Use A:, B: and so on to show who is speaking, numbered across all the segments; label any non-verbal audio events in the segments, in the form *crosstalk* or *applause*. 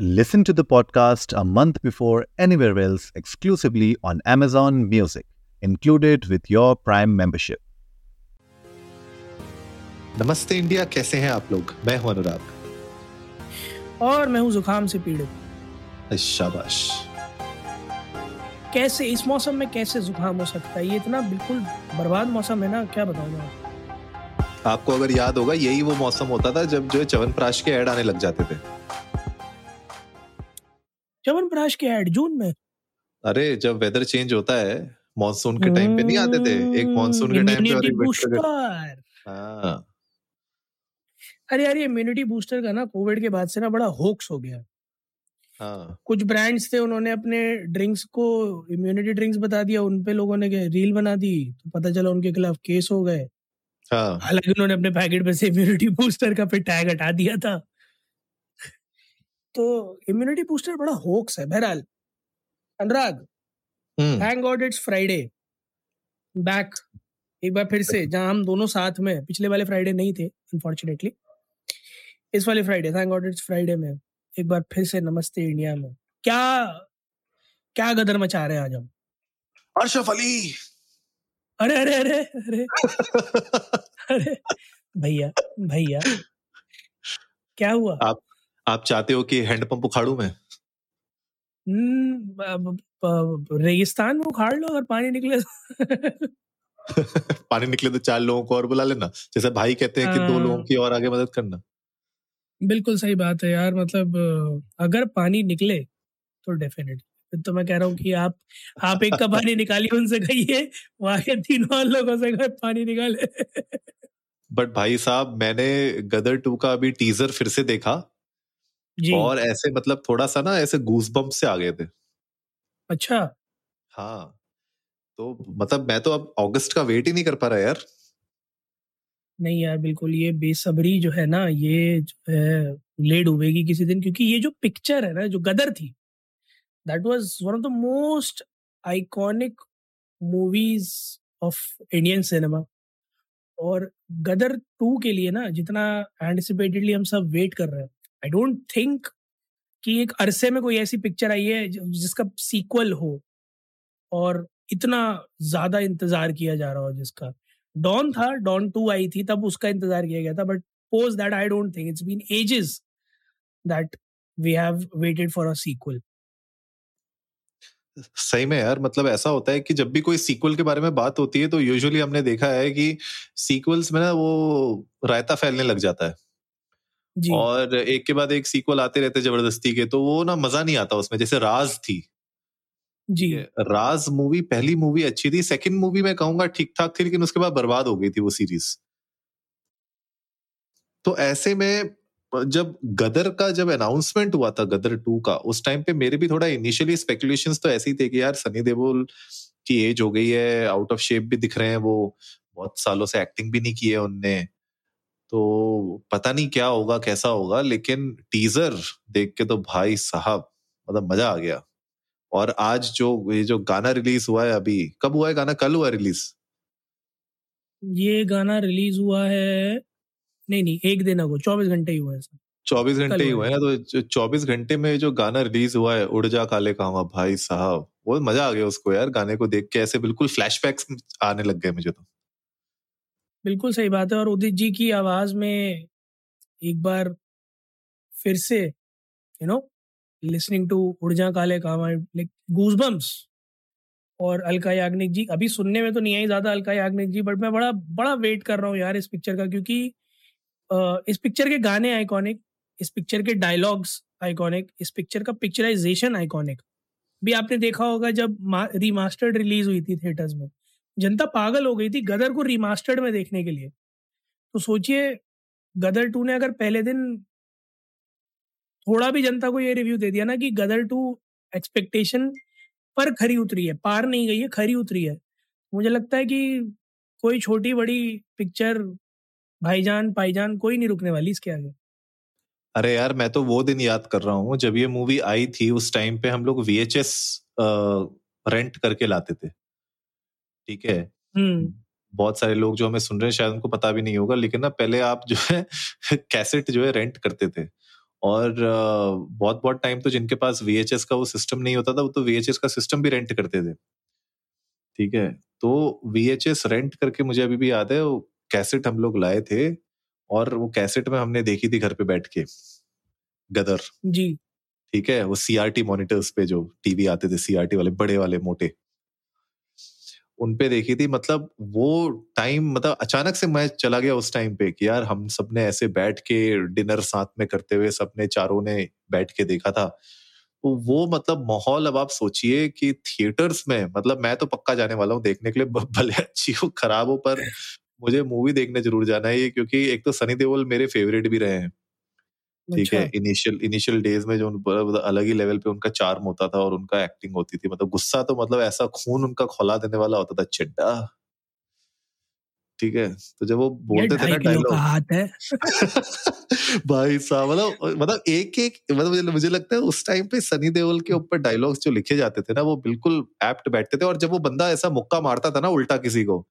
A: Listen to the podcast a month before anywhere else exclusively on Amazon Music, included with your Prime membership.
B: नमस्ते India कैसे हैं आप लोग? मैं हूँ अनुराग।
C: और मैं हूँ जुकाम से पीड़ित।
B: शाबाश।
C: कैसे इस मौसम में कैसे जुकाम हो सकता है? ये इतना बिल्कुल बर्बाद मौसम है ना क्या बताऊँ मैं?
B: आपको अगर याद होगा यही वो मौसम होता था जब जो है च्यवनप्राश के ऐड आने लग जाते थे।
C: च्यवनप्राश के ऐड जून में।
B: अरे जब वेदर चेंज होता है मॉनसून के टाइम पे नहीं आते थे। एक मॉनसून के टाइम पे
C: बूस्टर
B: हाँ।
C: अरे यार ये इम्यूनिटी बूस्टर का ना कोविड के बाद से ना बड़ा होक्स हो गया।
B: हाँ।
C: कुछ ब्रांड्स थे उन्होंने अपने ड्रिंक्स को इम्यूनिटी ड्रिंक्स बता दिया उन पे लोगों ने रील बना दी तो पता चला उनके खिलाफ केस हो गए।
B: हाँ।
C: हालाँकि उन्होंने अपने पैकेट में से इम्यूनिटी बूस्टर का फिर टैग हटा दिया था। तो इम्यूनिटी बूस्टर बड़ा होक्स है बहरहाल। Anurag thank God it's Friday back एक बार फिर से जहाँ हम दोनों साथ में पिछले वाले फ्राइडे नहीं थे अनफॉर्चुनेटली इस वाले Friday thank God it's Friday में। एक बार फिर से नमस्ते इंडिया में। क्या क्या गदर मचा रहे हैं आज हम?
B: अरशफ अली।
C: अरे अरे अरे अरे। *laughs* अरे भैया भैया। क्या हुआ?
B: आप आप चाहते हो कि हैंडपंप उखाड़ू मैं?
C: हम्म, रेगिस्तान में उखाड़ लो अगर पानी निकले तो। *laughs*
B: पानी निकले तो चार लोगों को और बुला लेना। जैसे भाई कहते हैं कि दो
C: हाँ।
B: लोगों की और आगे मदद करना।
C: बिल्कुल सही बात है यार मतलब अगर पानी निकले तो डेफिनेटली तो मैं कह रहा हूँ कि आप आप एक का *laughs* पानी निकालिए उनसे कहिए वहाँ के तीनों और लोगों से पानी निकाले।
B: बट भाई साहब मैंने गदर टू का अभी टीजर फिर से देखा।
C: जी।
B: और ऐसे मतलब थोड़ा सा ना ऐसे गूस बम्प से आ गए थे।
C: अच्छा।
B: हाँ तो मतलब मैं तो अब अगस्त का वेट ही नहीं कर पा रहा यार।
C: नहीं यार बिल्कुल ये बेसब्री जो है ना ये जो है ले डूबेगी किसी दिन क्योंकि ये जो पिक्चर है ना जो गदर थी that was one of the most iconic movies of Indian cinema और गदर टू के लिए ना जितना एंटिसिपेटेडली हम सब वेट कर रहे हैं। आई डोंट थिंक कि एक अरसे में कोई ऐसी पिक्चर आई है जिसका सीक्वल हो और इतना ज़्यादा इंतज़ार किया जा रहा हो जिसका। डॉन था डॉन टू आई थी, तब उसका इंतज़ार किया गया था but pose that I don't think it's been ages that we have waited for a sequel
B: सही में यार मतलब ऐसा होता है कि जब भी कोई सीक्वल के बारे में बात होती है तो यूजुअली हमने देखा है कि सीक्वल्स में ना वो रायता फैलने लग जाता है। और एक के बाद एक सीक्वल आते रहते ज़बरदस्ती के तो वो ना मज़ा नहीं आता उसमें जैसे राज थी।
C: जी।
B: राज मूवी पहली मूवी अच्छी थी सेकंड मूवी मैं कहूँगा ठीक ठाक थी लेकिन उसके बाद बर्बाद हो गई थी वो सीरीज़ तो ऐसे में जब गदर का जब अनाउंसमेंट हुआ था गदर टू का उस टाइम पे मेरे भी थोड़ा इनिशियली स्पेकुलेशन तो ऐसे ही थे कि यार सनी देओल की एज हो गई है आउट ऑफ़ शेप भी दिख रहे हैं वो बहुत सालों से एक्टिंग भी नहीं की है उनने। तो पता नहीं क्या होगा कैसा होगा लेकिन टीजर देख के तो भाई साहब मतलब मज़ा आ गया। और आज जो ये जो गाना रिलीज़ हुआ है अभी कब हुआ है गाना? कल हुआ रिलीज़
C: ये गाना रिलीज़ हुआ है नहीं नहीं एक दिन अगो चौबीस घंटे ही हुआ है
B: चौबीस घंटे ही
C: हुआ
B: हुए हैं। ना तो चौबीस घंटे में जो गाना रिलीज़ हुआ है उड़ जा काले कामा भाई साहब वो मज़ा आ गया उसको यार गाने को देख के ऐसे बिल्कुल फ्लैशबैक्स आने लग गए मुझे तो।
C: बिल्कुल सही बात है और उदित जी की आवाज़ में एक बार फिर से you know listening to Udja Kale like goosebumps और अलका याग्निक जी। अभी सुनने में तो नहीं आई ज़्यादा अलका याग्निक जी बट मैं बड़ा बड़ा वेट कर रहा हूँ यार इस पिक्चर का क्योंकि इस पिक्चर के गाने आइकॉनिक इस पिक्चर के डायलॉग्स आइकॉनिक इस पिक्चर का पिक्चराइजेशन आइकॉनिक भी आपने देखा होगा जब रिमास्टर्ड रिलीज़ हुई थी थिएटर्स में। जनता पागल हो गई थी गदर को रिमास्टर्ड में देखने के लिए। तो सोचिए, गदर टू ने अगर पहले दिन थोड़ा भी जनता को ये रिव्यू दे दिया ना कि गदर टू एक्सपेक्टेशन पर खरी उतरी है, पार नहीं गई है, खरी उतरी है। मुझे लगता है कि कोई छोटी बड़ी पिक्चर भाईजान, पाईजान कोई नहीं रुकने वाली इसके आगे।
B: अरे यार, मैं तो वो दिन याद कर रहा हूँ जब ये मूवी आई थी, उस टाइम पे हम लोग वीएचएस रेंट करके लाते थे। ठीक है?
C: हम्म।
B: बहुत सारे लोग जो हमें सुन रहे हैं शायद उनको पता भी नहीं होगा लेकिन ना पहले आप जो है कैसेट जो है रेंट करते थे। और बहुत बहुत टाइम तो जिनके पास वीएचएस का वो सिस्टम नहीं होता था वो तो वीएचएस का सिस्टम भी रेंट करते थे। ठीक है? तो वीएचएस रेंट करके मुझे अभी भी याद है वो कैसेट हम लोग लाए थे और वो कैसेट में हमने देखी थी घर पे बैठ के। गदर।
C: जी।
B: ठीक है? वो सीआरटी मॉनिटर्स पे जो टीवी आते थे सीआरटी वाले बड़े वाले मोटे। उन पे देखी थी। मतलब वो टाइम मतलब अचानक से मैं चला गया उस टाइम पे कि यार हम सबने ऐसे बैठ के डिनर साथ में करते हुए सबने चारों ने बैठ के देखा था। तो वो मतलब माहौल अब आप सोचिए कि थिएटर्स में मतलब मैं तो पक्का जाने वाला हूँ देखने के लिए भले अच्छी हो खराब हो पर *laughs* मुझे मूवी देखने ज़रूर जाना है क्योंकि एक तो सनी देओल मेरे फेवरेट भी रहे हैं। ठीक है इनिशियल इनिशियल डेज़ में जो मतलब अलग ही लेवल पे उनका चार्म होता था और उनका एक्टिंग होती थी। मतलब गुस्सा तो मतलब ऐसा खून उनका खोला देने वाला होता था चिड्डा ठीक है तो जब वो बोलते थे ना डायलॉग
C: हाथ है। *laughs*
B: भाई साहब मतलब मतलब एक एक मतलब मुझे मुझे लगता है उस टाइम पे सनी देओल के ऊपर डायलॉग्स जो लिखे जाते थे ना वो बिल्कुल एप्ट बैठते थे और जब वो बंदा ऐसा मुक्का मारता था ना उल्टा किसी को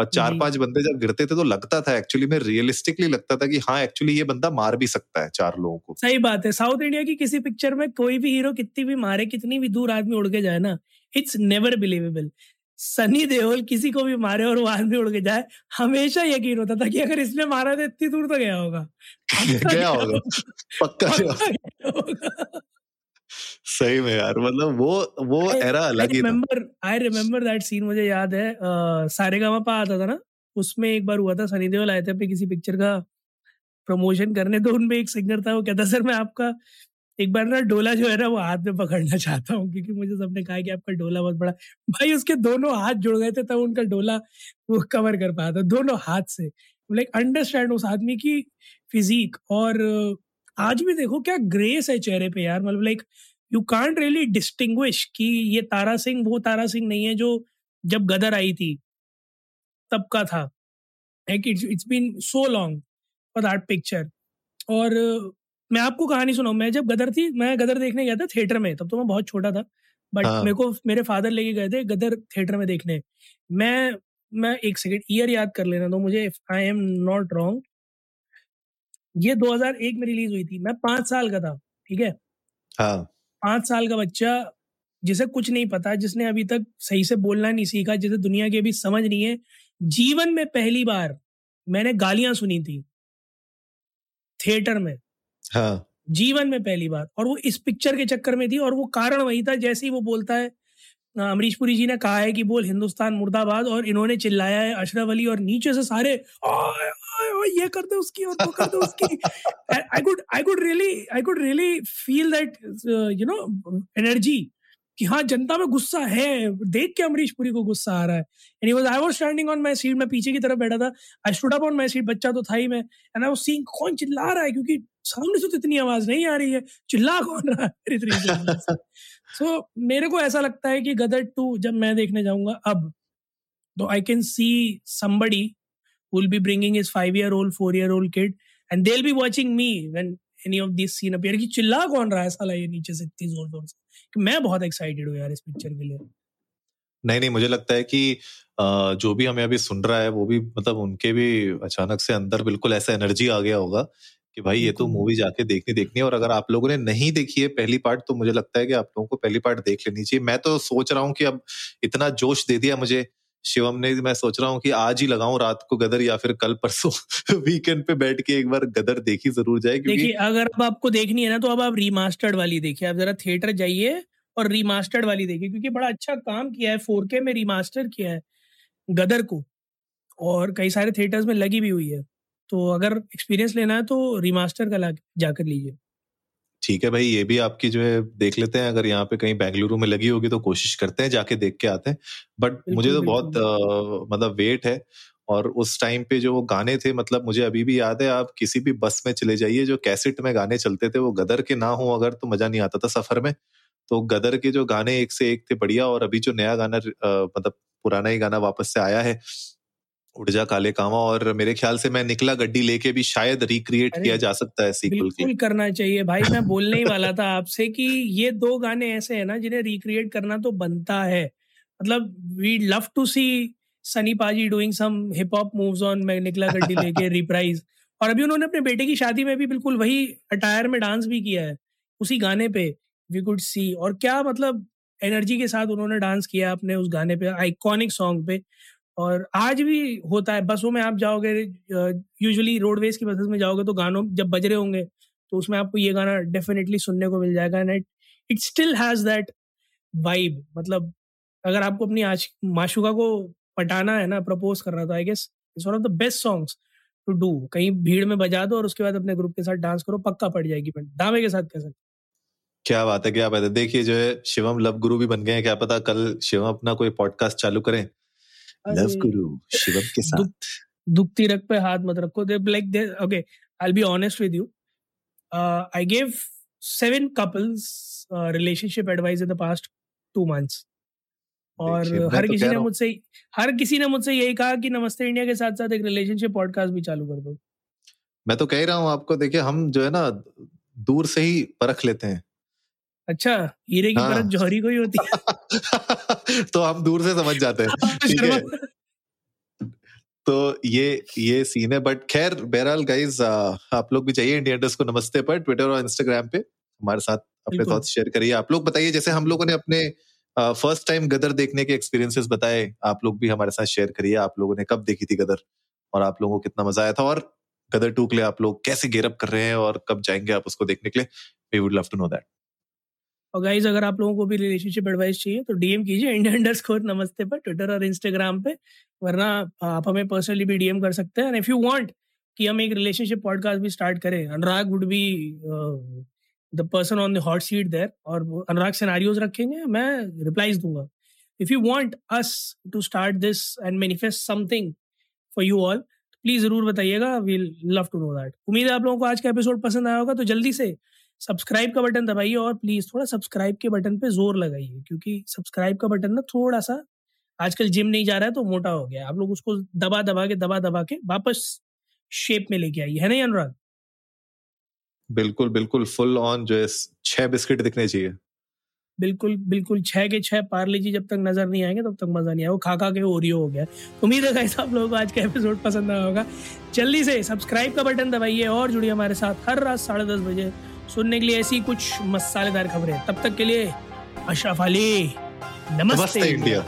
B: और चार पाँच बंदे जब गिरते थे तो लगता था एक्चुअली में रियलिस्टिकली लगता था कि हाँ एक्चुअली ये बंदा मार भी सकता है चार लोगों को।
C: सही बात है। साउथ इंडिया की किसी पिक्चर में कोई भी हीरो कितनी भी मारे कितनी भी दूर आदमी उड़ के जाए ना it's never believable Sunny Deol किसी को भी मारे और वो आदमी उड़ के जाए हमेशा यकीन होता था कि अगर इसने मारा तो इतनी दूर तो गया होगा। *laughs*
B: गया होगा। पक्का गया होगा। सही में यार मतलब वो वो एरा अलग ही
C: remember I remember that scene मुझे याद है सारे गामा पा आता था ना उसमें एक बार हुआ था सनी देओल आए थे अपने किसी पिक्चर का प्रमोशन करने तो उनमें एक सिंगर था वो कहता सर मैं आपका एक बार ना डोला जो है ना वो हाथ में पकड़ना चाहता हूँ क्योंकि मुझे सबने कहा कि आपका डोला बहुत बड़ा *laughs* भाई उसके दोनों हाथ जुड़ गए थे तब उनका डोला वो कवर कर पाया था दोनों हाथ से। लाइक अंडरस्टैंड उस आदमी की फिजिक और आज भी देखो क्या ग्रेस है चेहरे पे यार मतलब like you can't really distinguish कि ये तारा सिंह वो तारा सिंह नहीं है जो जब गदर आई थी तब का था it's it's been so long for that picture और मैं आपको कहानी सुनाऊं मैं जब गदर थी मैं गदर देखने गया था थिएटर में तब तो मैं बहुत छोटा था बट हाँ. मेरे को मेरे फादर लेके गए थे गदर थिएटर में देखने। मैं मैं एक सेकेंड ईयर याद कर लेना तो मुझे आई एम नॉट रॉन्ग ये 2001 में रिलीज़ हुई थी। मैं पाँच साल का था ठीक है?
B: हाँ.
C: पाँच साल का बच्चा जिसे कुछ नहीं पता जिसने अभी तक सही से बोलना नहीं सीखा जिसे दुनिया की अभी समझ नहीं है जीवन में पहली बार मैंने गालियाँ सुनी थी। थिएटर में।
B: हाँ।
C: जीवन में पहली बार और वो इस पिक्चर के चक्कर में थी और वो कारण वही था जैसे ही वो बोलता है अमरीश पुरी जी ने कहा है कि बोल हिंदुस्तान मुर्दाबाद और इन्होंने चिल्लाया है अशरफ अली और नीचे से सारे ये कर दे उसकी और वो कर दे उसकी। I could I could really I could really feel that you know energy कि हाँ जनता में गुस्सा है। देख के अमरीश पुरी को गुस्सा आ रहा है। And was I was standing on my seat मैं पीछे की तरफ़ बैठा था। I stood up on my seat बच्चा तो था ही मैं। एंड आई वाज सीइंग कौन चिल्ला रहा है क्योंकि सामने से तो इतनी आवाज़ नहीं आ रही है। चिल्ला कौन रहा है से सो? मेरे को ऐसा लगता है कि गदर टू जब मैं देखने जाऊँगा अब तो I can see somebody will be bringing his five year old four year old kid and they'll be watching me when any of this scene appear कि चिल्ला कौन रहा है साला ये नीचे से इतनी ज़ोर ज़ोर से? कि मैं बहुत एक्साइटेड हूँ यार इस पिक्चर के लिए।
B: नहीं नहीं मुझे लगता है कि जो भी हमें अभी सुन रहा है वो भी मतलब उनके भी अचानक से अंदर बिल्कुल ऐसा एनर्जी आ गया होगा कि भाई ये तो मूवी जाके देखनी देखनी है और अगर आप लोगों ने नहीं देखी है पहली पार्ट तो मुझे लगता है कि आप लोगों को पहली पार्ट देख लेनी चाहिए। मैं तो सोच रहा हूँ कि अब इतना जोश दे दिया मुझे शिवम ने मैं सोच रहा हूँ कि आज ही लगाऊँ रात को गदर या फिर कल परसों। *laughs* वीकेंड पे बैठ के एक बार गदर देखी ज़रूर जाए,
C: क्योंकि देखिए, अगर अब आपको देखनी है ना तो अब आप रिमास्टर्ड वाली देखिए। आप जरा थिएटर जाइए और रिमास्टर्ड वाली देखिए, क्योंकि बड़ा अच्छा काम किया है फोर में रिमास्टर किया है गदर को, और कई सारे थिएटर्स में लगी भी हुई है। तो अगर एक्सपीरियंस लेना है तो रिमास्टर का जाकर लीजिए।
B: ठीक है भाई ये भी आपकी जो है देख लेते हैं अगर यहाँ पे कहीं बेंगलुरु में लगी होगी तो कोशिश करते हैं जाके देख के आते हैं। बट मुझे तो बहुत मतलब वेट है और उस टाइम पे जो वो गाने थे मतलब मुझे अभी भी याद है आप किसी भी बस में चले जाइए जो कैसेट में गाने चलते थे वो गदर के ना हो अगर तो मज़ा नहीं आता था सफ़र में। तो गदर के जो गाने एक से एक थे बढ़िया और अभी जो नया गाना मतलब पुराना ही गाना वापस से आया है उड़ जा काले कामा और मेरे ख्याल से मैं निकला गड्डी लेके भी शायद रिक्रिएट किया जा सकता है सीक्वल
C: की। करना चाहिए भाई मैं बोलने ही वाला था आपसे कि ये दो गाने ऐसे हैं ना जिन्हें रिक्रिएट करना तो बनता है। मतलब we love to see Sunny पाजी doing some hip hop moves on मैं निकला गड्डी *laughs* लेके रिप्राइज और अभी उन्होंने अपने बेटे की शादी में भी बिल्कुल वही अटायर में डांस भी किया है उसी गाने पे वी कुड सी और क्या मतलब एनर्जी के साथ उन्होंने डांस किया अपने उस गाने पे आइकॉनिक सॉन्ग पे। और आज भी होता है, बसों में आप जाओगे यूजुअली रोडवेज़ की बसेस में जाओगे तो गानों जब बज रहे होंगे तो उसमें आपको ये गाना डेफिनेटली सुनने को मिल जाएगा and it still has that vibe मतलब अगर आपको अपनी आज माशुका को पटाना है ना प्रपोज करना तो I guess it's one of the best songs to do कहीं भीड़ में बजा दो और उसके बाद अपने ग्रुप के साथ डांस करो, पक्का पड़ जाएगी दावे के साथ सकते
B: क्या बात है, क्या बात है। देखिए जो है, शिवम लव गुरु भी बन गए हैं, क्या पता कल शिवम अपना कोई पॉडकास्ट चालू करें। लव गुरु शिवम के साथ?
C: दुखती रख पे हाथ मत रखो। They like they okay I be honest with you I give seven couples relationship advice in the past two months और हर तो किसी ने मुझसे हर किसी ने मुझसे यही कहा कि नमस्ते इंडिया के साथ साथ एक रिलेशनशिप पॉडकास्ट भी चालू कर दो।
B: मैं तो कह रहा हूँ आपको देखिए हम जो है ना दूर से ही परख लेते हैं।
C: अच्छा हीरे की हाँ। परख जौहरी को ही होती
B: है। *laughs* *laughs* तो हम दूर से समझ जाते हैं *laughs* ठीक है? *laughs* तो ये ये सीन है बट खैर बहरहाल गाइज़ आप लोग भी चाहिए इंडिया इंडस्ट को नमस्ते पर ट्विटर और इंस्टाग्राम पे हमारे साथ अपने थॉट्स शेयर करिए। आप लोग बताइए जैसे हम लोगों ने अपने फ़र्स्ट टाइम गदर देखने के एक्सपीरियंसेस बताए आप लोग भी हमारे साथ शेयर करिए आप लोगों ने कब देखी थी गदर? और आप लोगों को कितना मज़ा आया था? और गदर टू के लिए आप लोग कैसे गेरअप कर रहे हैं? और कब जाएँगे आप उसको देखने के लिए? We would love to know that
C: और गाइज़ अगर आप लोगों को भी रिलेशनशिप एडवाइस चाहिए तो डीएम कीजिए इंडिया अंडर स्कोर नमस्ते पर ट्विटर और इंस्टाग्राम पे, वरना आप हमें पर्सनली भी डीएम कर सकते हैं। एंड इफ़ यू वांट कि हम एक रिलेशनशिप पॉडकास्ट भी स्टार्ट करें, Anurag would be the person on the hot seat there और अनुराग सिनारियोज रखेंगे, मैं रिप्लाईज दूँगा। If you want us to start this and manifest something for you all please ज़रूर बताइएगा we love to know that उम्मीद है आप लोगों को आज का एपिसोड पसंद आया होगा तो जल्दी से सब्सक्राइब का बटन दबाइए और प्लीज़ थोड़ा सब्सक्राइब के बटन पे ज़ोर लगाइए क्योंकि सब्सक्राइब का बटन ना थोड़ा सा आजकल जिम नहीं जा रहा है तो मोटा हो गया आप लोग उसको दबा दबा के दबा दबा के वापस शेप में लेके आइए है नहीं अनुराग?
B: बिल्कुल बिल्कुल फुल ऑन जो है छह बिस्किट दिखने चाहिए।
C: बिल्कुल बिल्कुल छह के छह पार्ले जी जब तक नज़र नहीं आएँगे तब तक मज़ा नहीं आएगा खा खा के ओरियो हो गया उम्मीद है गाइस आप लोगों को आज का एपिसोड पसंद आया होगा। जल्दी से सब्सक्राइब का बटन दबाइए और जुड़िए हमारे साथ हर रात साढ़े दस बजे। सुनने के लिए ऐसी कुछ मसालेदार खबरें। तब तक के लिए अशरफ अली नमस्ते, नमस्ते इंडिया।